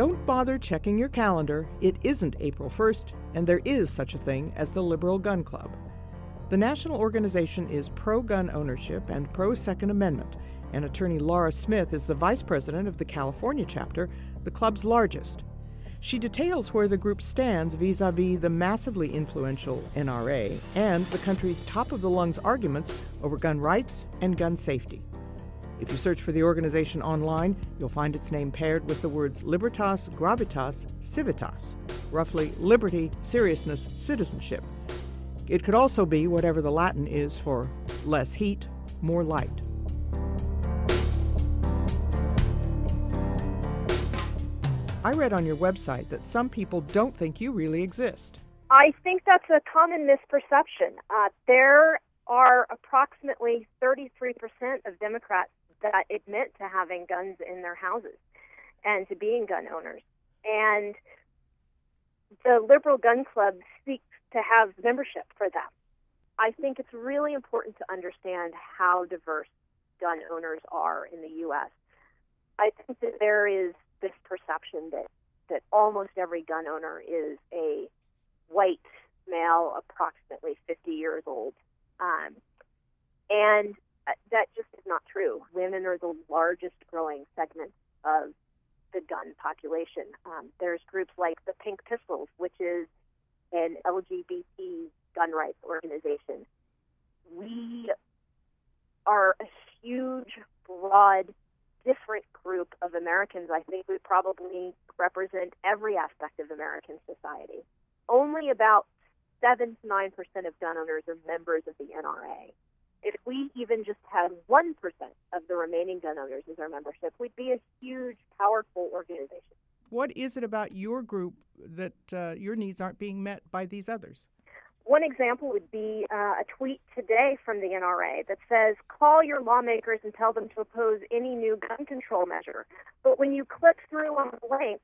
don't bother checking your calendar. It isn't April 1st, and there is such a thing as the Liberal Gun Club. The national organization is pro gun ownership and pro Second Amendment, and attorney Laura Smith is the vice president of the California chapter, the club's largest. She details where the group stands vis a vis the massively influential NRA and the country's top of the lungs arguments over gun rights and gun safety. If you search for the organization online, you'll find its name paired with the words Libertas, Gravitas, Civitas, roughly liberty, seriousness, citizenship. It could also be whatever the Latin is for less heat, more light. I read on your website that some people don't think you really exist. I think that's a common misperception. Uh, there are approximately 33% of Democrats that admit to having guns in their houses and to being gun owners. And the Liberal Gun Club seeks to have membership for them. I think it's really important to understand how diverse gun owners are in the U.S. I think that there is this perception that, that almost every gun owner is a white male, approximately 50 years old. Um, and that just is not true. Women are the largest growing segment of the gun population. Um, there's groups like the Pink Pistols, which is an LGBT gun rights organization. We are a huge, broad, different group of Americans. I think we probably represent every aspect of American society. Only about 7 to 9% of gun owners are members of the NRA if we even just had 1% of the remaining gun owners as our membership, we'd be a huge, powerful organization. What is it about your group that uh, your needs aren't being met by these others? One example would be uh, a tweet today from the NRA that says, call your lawmakers and tell them to oppose any new gun control measure. But when you click through on the link,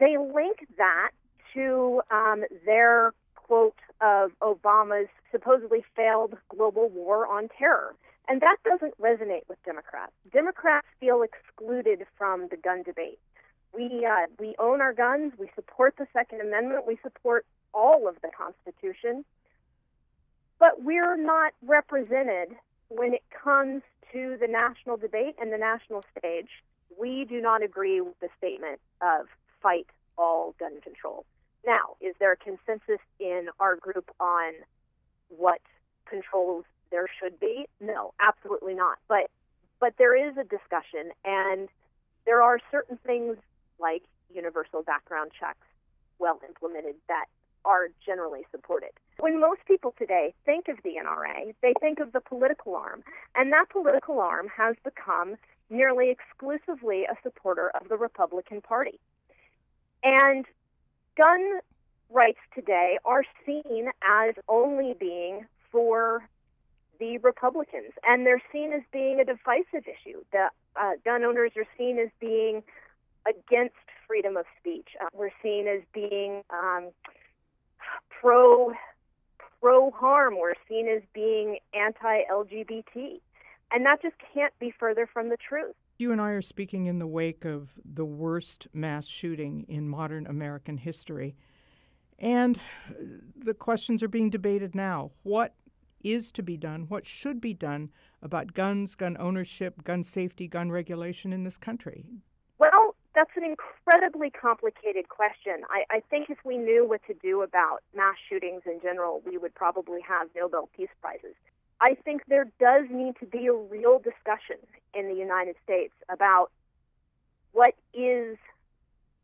they link that to um, their quote of Obama's supposedly failed global war on terror. And that doesn't resonate with Democrats. Democrats feel excluded from the gun debate. We, uh, we own our guns. We support the Second Amendment. We support all of the Constitution. But we're not represented when it comes to the national debate and the national stage. We do not agree with the statement of fight all gun control. Now, is there a consensus in our group on what controls there should be? No, absolutely not. But but there is a discussion, and there are certain things like universal background checks, well implemented, that are generally supported. When most people today think of the NRA, they think of the political arm, and that political arm has become nearly exclusively a supporter of the Republican Party. And gun rights today are seen as only being for the Republicans, and they're seen as being a divisive issue. The uh, gun owners are seen as being against freedom of speech. Uh, we're seen as being um, pro pro harm. We're seen as being anti LGBT, and that just can't be further from the truth. You and I are speaking in the wake of the worst mass shooting in modern American history. And uh, the questions are being debated now. What is to be done? What should be done about guns, gun ownership, gun safety, gun regulation in this country? Well, that's an incredibly complicated question. I, I think if we knew what to do about mass shootings in general, we would probably have Nobel Peace Prizes. I think there does need to be a real discussion in the United States about what is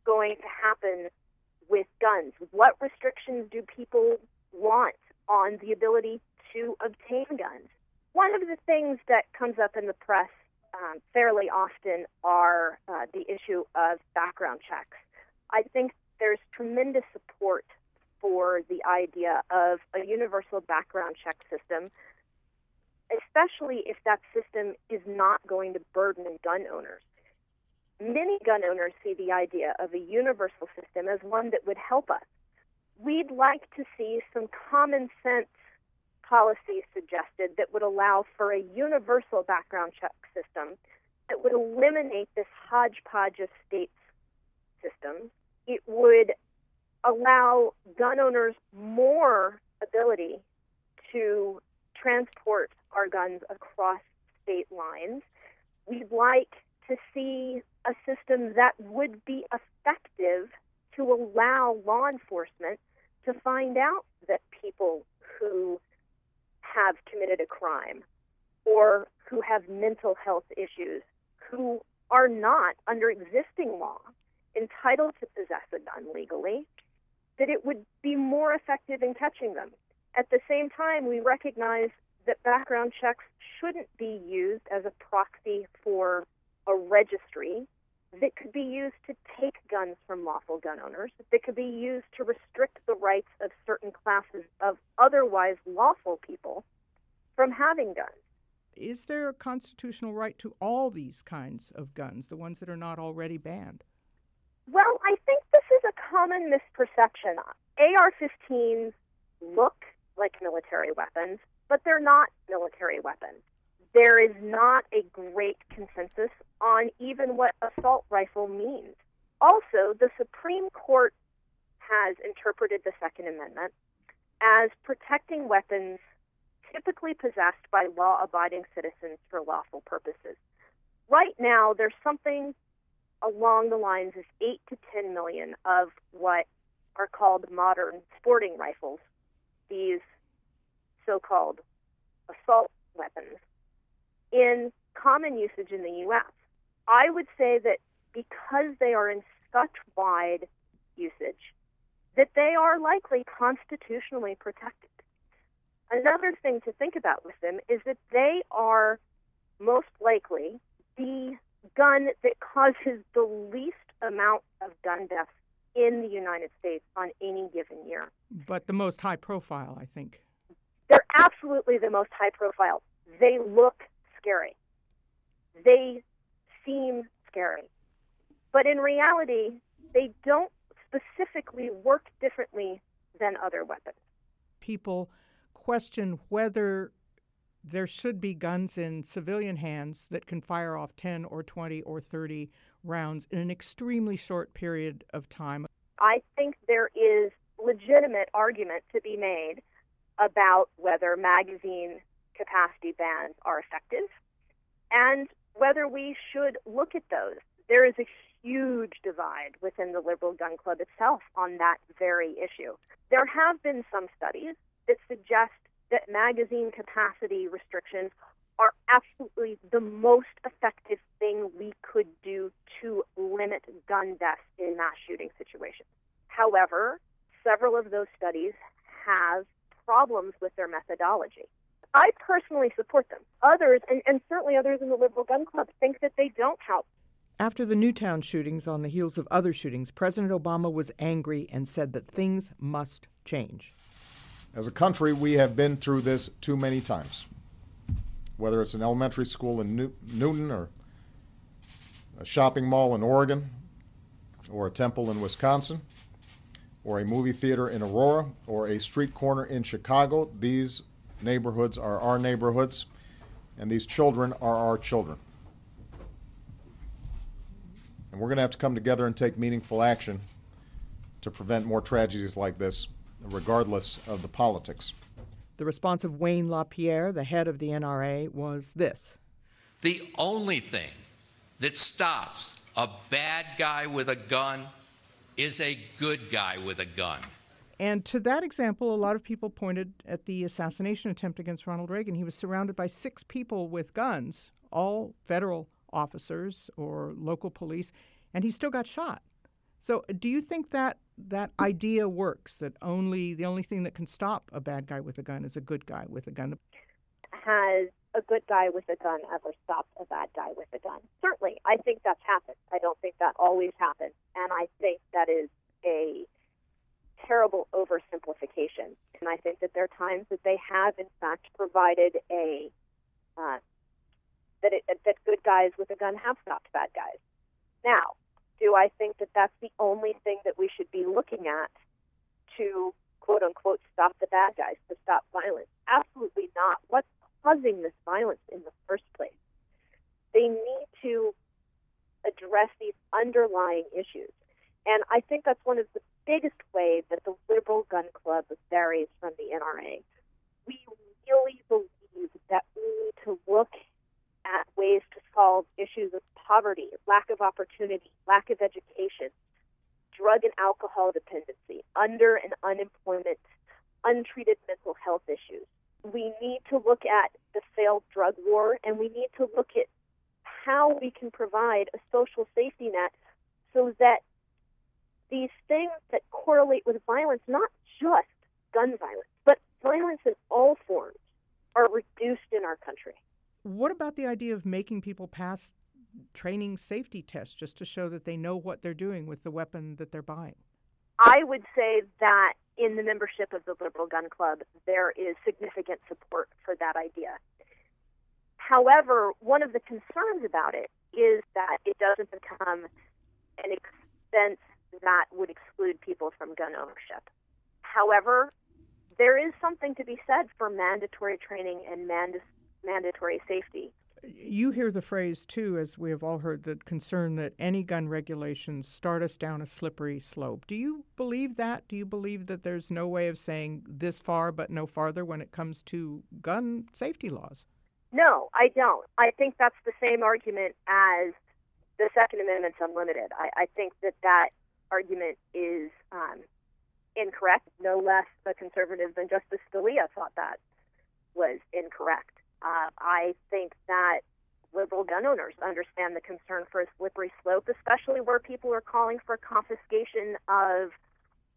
going to happen with guns. What restrictions do people want on the ability to obtain guns? One of the things that comes up in the press um, fairly often are uh, the issue of background checks. I think there's tremendous support for the idea of a universal background check system especially if that system is not going to burden gun owners. Many gun owners see the idea of a universal system as one that would help us. We'd like to see some common sense policies suggested that would allow for a universal background check system that would eliminate this hodgepodge of states systems, it would allow gun owners more ability to transport our guns across state lines. We'd like to see a system that would be effective to allow law enforcement to find out that people who have committed a crime or who have mental health issues who are not, under existing law, entitled to possess a gun legally, that it would be more effective in catching them. At the same time, we recognize that background checks shouldn't be used as a proxy for a registry that could be used to take guns from lawful gun owners, that could be used to restrict the rights of certain classes of otherwise lawful people from having guns. Is there a constitutional right to all these kinds of guns, the ones that are not already banned? Well, I think this is a common misperception. AR 15s look like military weapons, but they're not military weapons. There is not a great consensus on even what assault rifle means. Also, the Supreme Court has interpreted the Second Amendment as protecting weapons typically possessed by law abiding citizens for lawful purposes. Right now, there's something along the lines of 8 to 10 million of what are called modern sporting rifles, these so called assault weapons, in common usage in the U.S. I would say that because they are in such wide usage, that they are likely constitutionally protected. Another thing to think about with them is that they are most likely the gun that causes the least amount of gun deaths in the United States on any given year. But the most high profile, I think. They're absolutely the most high profile. They look scary. They seem scary. But in reality, they don't specifically work differently than other weapons. People question whether there should be guns in civilian hands that can fire off 10 or 20 or 30 rounds in an extremely short period of time. I think there is legitimate argument to be made about whether magazine capacity bans are effective and whether we should look at those. There is a huge divide within the liberal gun club itself on that very issue. There have been some studies that suggest that magazine capacity restrictions are absolutely the most effective thing we could do to limit gun deaths in mass shooting situations. However, several of those studies have problems with their methodology. I personally support them. Others, and, and certainly others in the liberal gun club, think that they don't help. After the Newtown shootings on the heels of other shootings, President Obama was angry and said that things must change. As a country, we have been through this too many times. Whether it's an elementary school in New- Newtown or a shopping mall in Oregon or a temple in Wisconsin or a movie theater in Aurora or a street corner in Chicago, these neighborhoods are our neighborhoods and these children are our children. And we're going to have to come together and take meaningful action to prevent more tragedies like this regardless of the politics. The response of Wayne LaPierre, the head of the NRA, was this The only thing that stops a bad guy with a gun is a good guy with a gun. And to that example, a lot of people pointed at the assassination attempt against Ronald Reagan. He was surrounded by six people with guns, all federal officers or local police, and he still got shot. So, do you think that that idea works? That only the only thing that can stop a bad guy with a gun is a good guy with a gun. Has a good guy with a gun ever stopped a bad guy with a gun? Certainly, I think that's happened. I don't think that always happens, and I think that is a terrible oversimplification. And I think that there are times that they have, in fact, provided a uh, that it, that good guys with a gun have stopped bad guys. Now, do I think that that's the only thing that we should be looking at to quote unquote stop the bad guys, to stop violence? Absolutely not. What's causing this violence in the first place? They need to address these underlying issues. And I think that's one of the biggest ways that the liberal gun club varies from the NRA. We really believe that we need to look at ways to solve issues of poverty, lack of opportunity, lack of education, drug and alcohol dependency, under and unemployment, untreated mental health issues. We need to look at the failed drug war and we need to look at how we can provide a social safety net so that these things that correlate with violence, not just gun violence, but violence in all forms, are reduced in our country. What about the idea of making people pass training safety tests just to show that they know what they're doing with the weapon that they're buying? I would say that in the membership of the Liberal Gun Club, there is significant support for that idea. However, one of the concerns about it is that it doesn't become an expense that would exclude people from gun ownership. However, there is something to be said for mandatory training and mand- mandatory safety. You hear the phrase, too, as we have all heard, the concern that any gun regulations start us down a slippery slope. Do you believe that? Do you believe that there's no way of saying this far but no farther when it comes to gun safety laws? No, I don't. I think that's the same argument as the Second Amendment's unlimited. I, I think that that argument is um, incorrect. No less a conservative than Justice Scalia thought that was incorrect. Uh, I think that liberal gun owners understand the concern for a slippery slope, especially where people are calling for confiscation of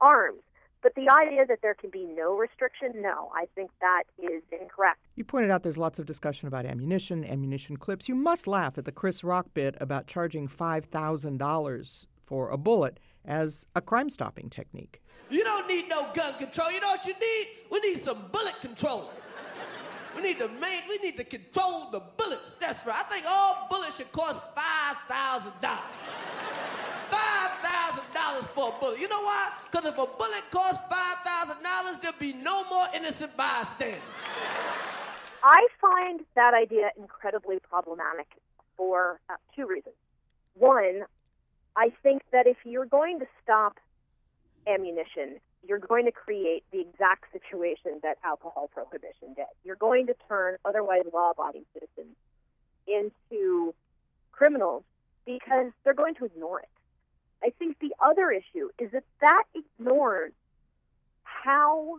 arms. But the idea that there can be no restriction, no, I think that is incorrect. You pointed out there's lots of discussion about ammunition, ammunition clips. You must laugh at the Chris Rock bit about charging $5,000 for a bullet as a crime stopping technique. You don't need no gun control. You know what you need? We need some bullet control. We need to main, we need to control the bullets. That's right. I think all bullets should cost five thousand dollars. Five thousand dollars for a bullet. You know why? Because if a bullet costs five thousand dollars, there'll be no more innocent bystanders. I find that idea incredibly problematic for uh, two reasons. One, I think that if you're going to stop ammunition, you're going to create the exact situation that alcohol prohibition did. You're going to turn otherwise law abiding citizens into criminals because they're going to ignore it. I think the other issue is that that ignores how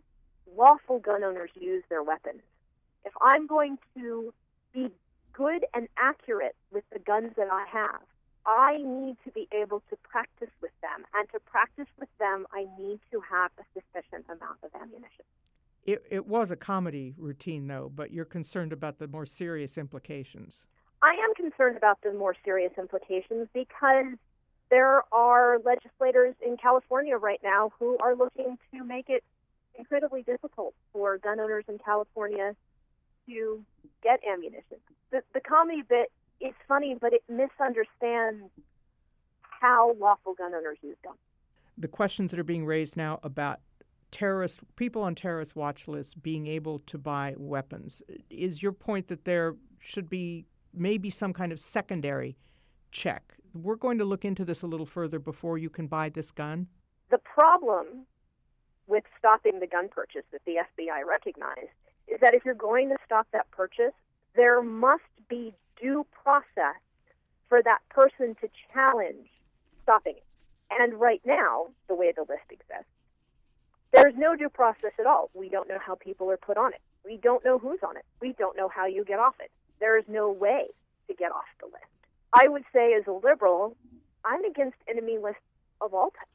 lawful gun owners use their weapons. If I'm going to be good and accurate with the guns that I have, I need to be able to practice with them. And to practice them, I need to have a sufficient amount of ammunition. It, it was a comedy routine, though, but you're concerned about the more serious implications. I am concerned about the more serious implications because there are legislators in California right now who are looking to make it incredibly difficult for gun owners in California to get ammunition. The, the comedy bit is funny, but it misunderstands how lawful gun owners use guns. The questions that are being raised now about terrorist people on terrorist watch lists being able to buy weapons is your point that there should be maybe some kind of secondary check. We're going to look into this a little further before you can buy this gun. The problem with stopping the gun purchase that the FBI recognized is that if you're going to stop that purchase, there must be due process for that person to challenge stopping it. And right now, the way the list exists, there's no due process at all. We don't know how people are put on it. We don't know who's on it. We don't know how you get off it. There is no way to get off the list. I would say, as a liberal, I'm against enemy lists of all types.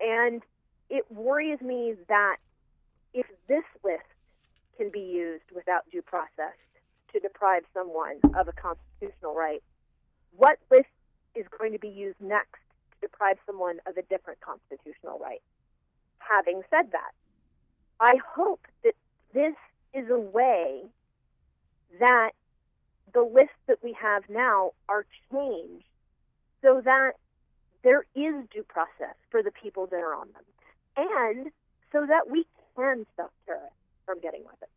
And it worries me that if this list can be used without due process to deprive someone of a constitutional right, what list is going to be used next deprive someone of a different constitutional right? Having said that, I hope that this is a way that the lists that we have now are changed so that there is due process for the people that are on them and so that we can stop terrorists from getting weapons.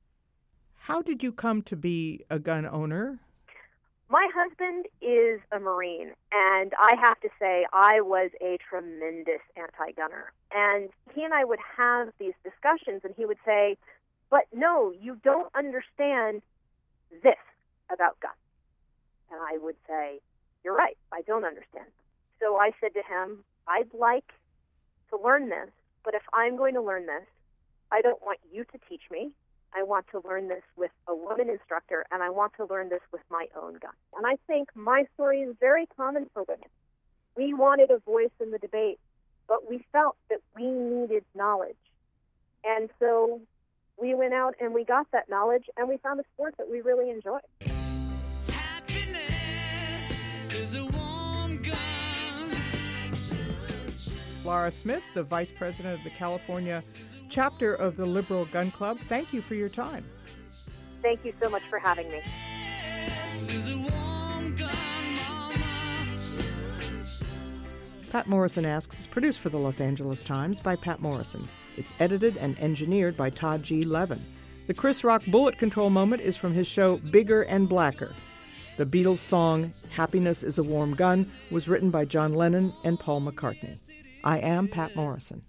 How did you come to be a gun owner? My husband is a Marine, and I have to say, I was a tremendous anti gunner. And he and I would have these discussions, and he would say, But no, you don't understand this about guns. And I would say, You're right, I don't understand. So I said to him, I'd like to learn this, but if I'm going to learn this, I don't want you to teach me. I want to learn this with a woman instructor, and I want to learn this with my own gun. And I think my story is very common for women. We wanted a voice in the debate, but we felt that we needed knowledge. And so we went out and we got that knowledge, and we found a sport that we really enjoyed. Laura Smith, the Vice President of the California chapter of the Liberal Gun Club, thank you for your time. Thank you so much for having me. Patt Morrison Asks is produced for the Los Angeles Times by Patt Morrison. It's edited and engineered by Todd G. Levin. The Chris Rock bullet control moment is from his show Bigger and Blacker. The Beatles song Happiness is a Warm Gun was written by John Lennon and Paul McCartney. I am Patt Morrison.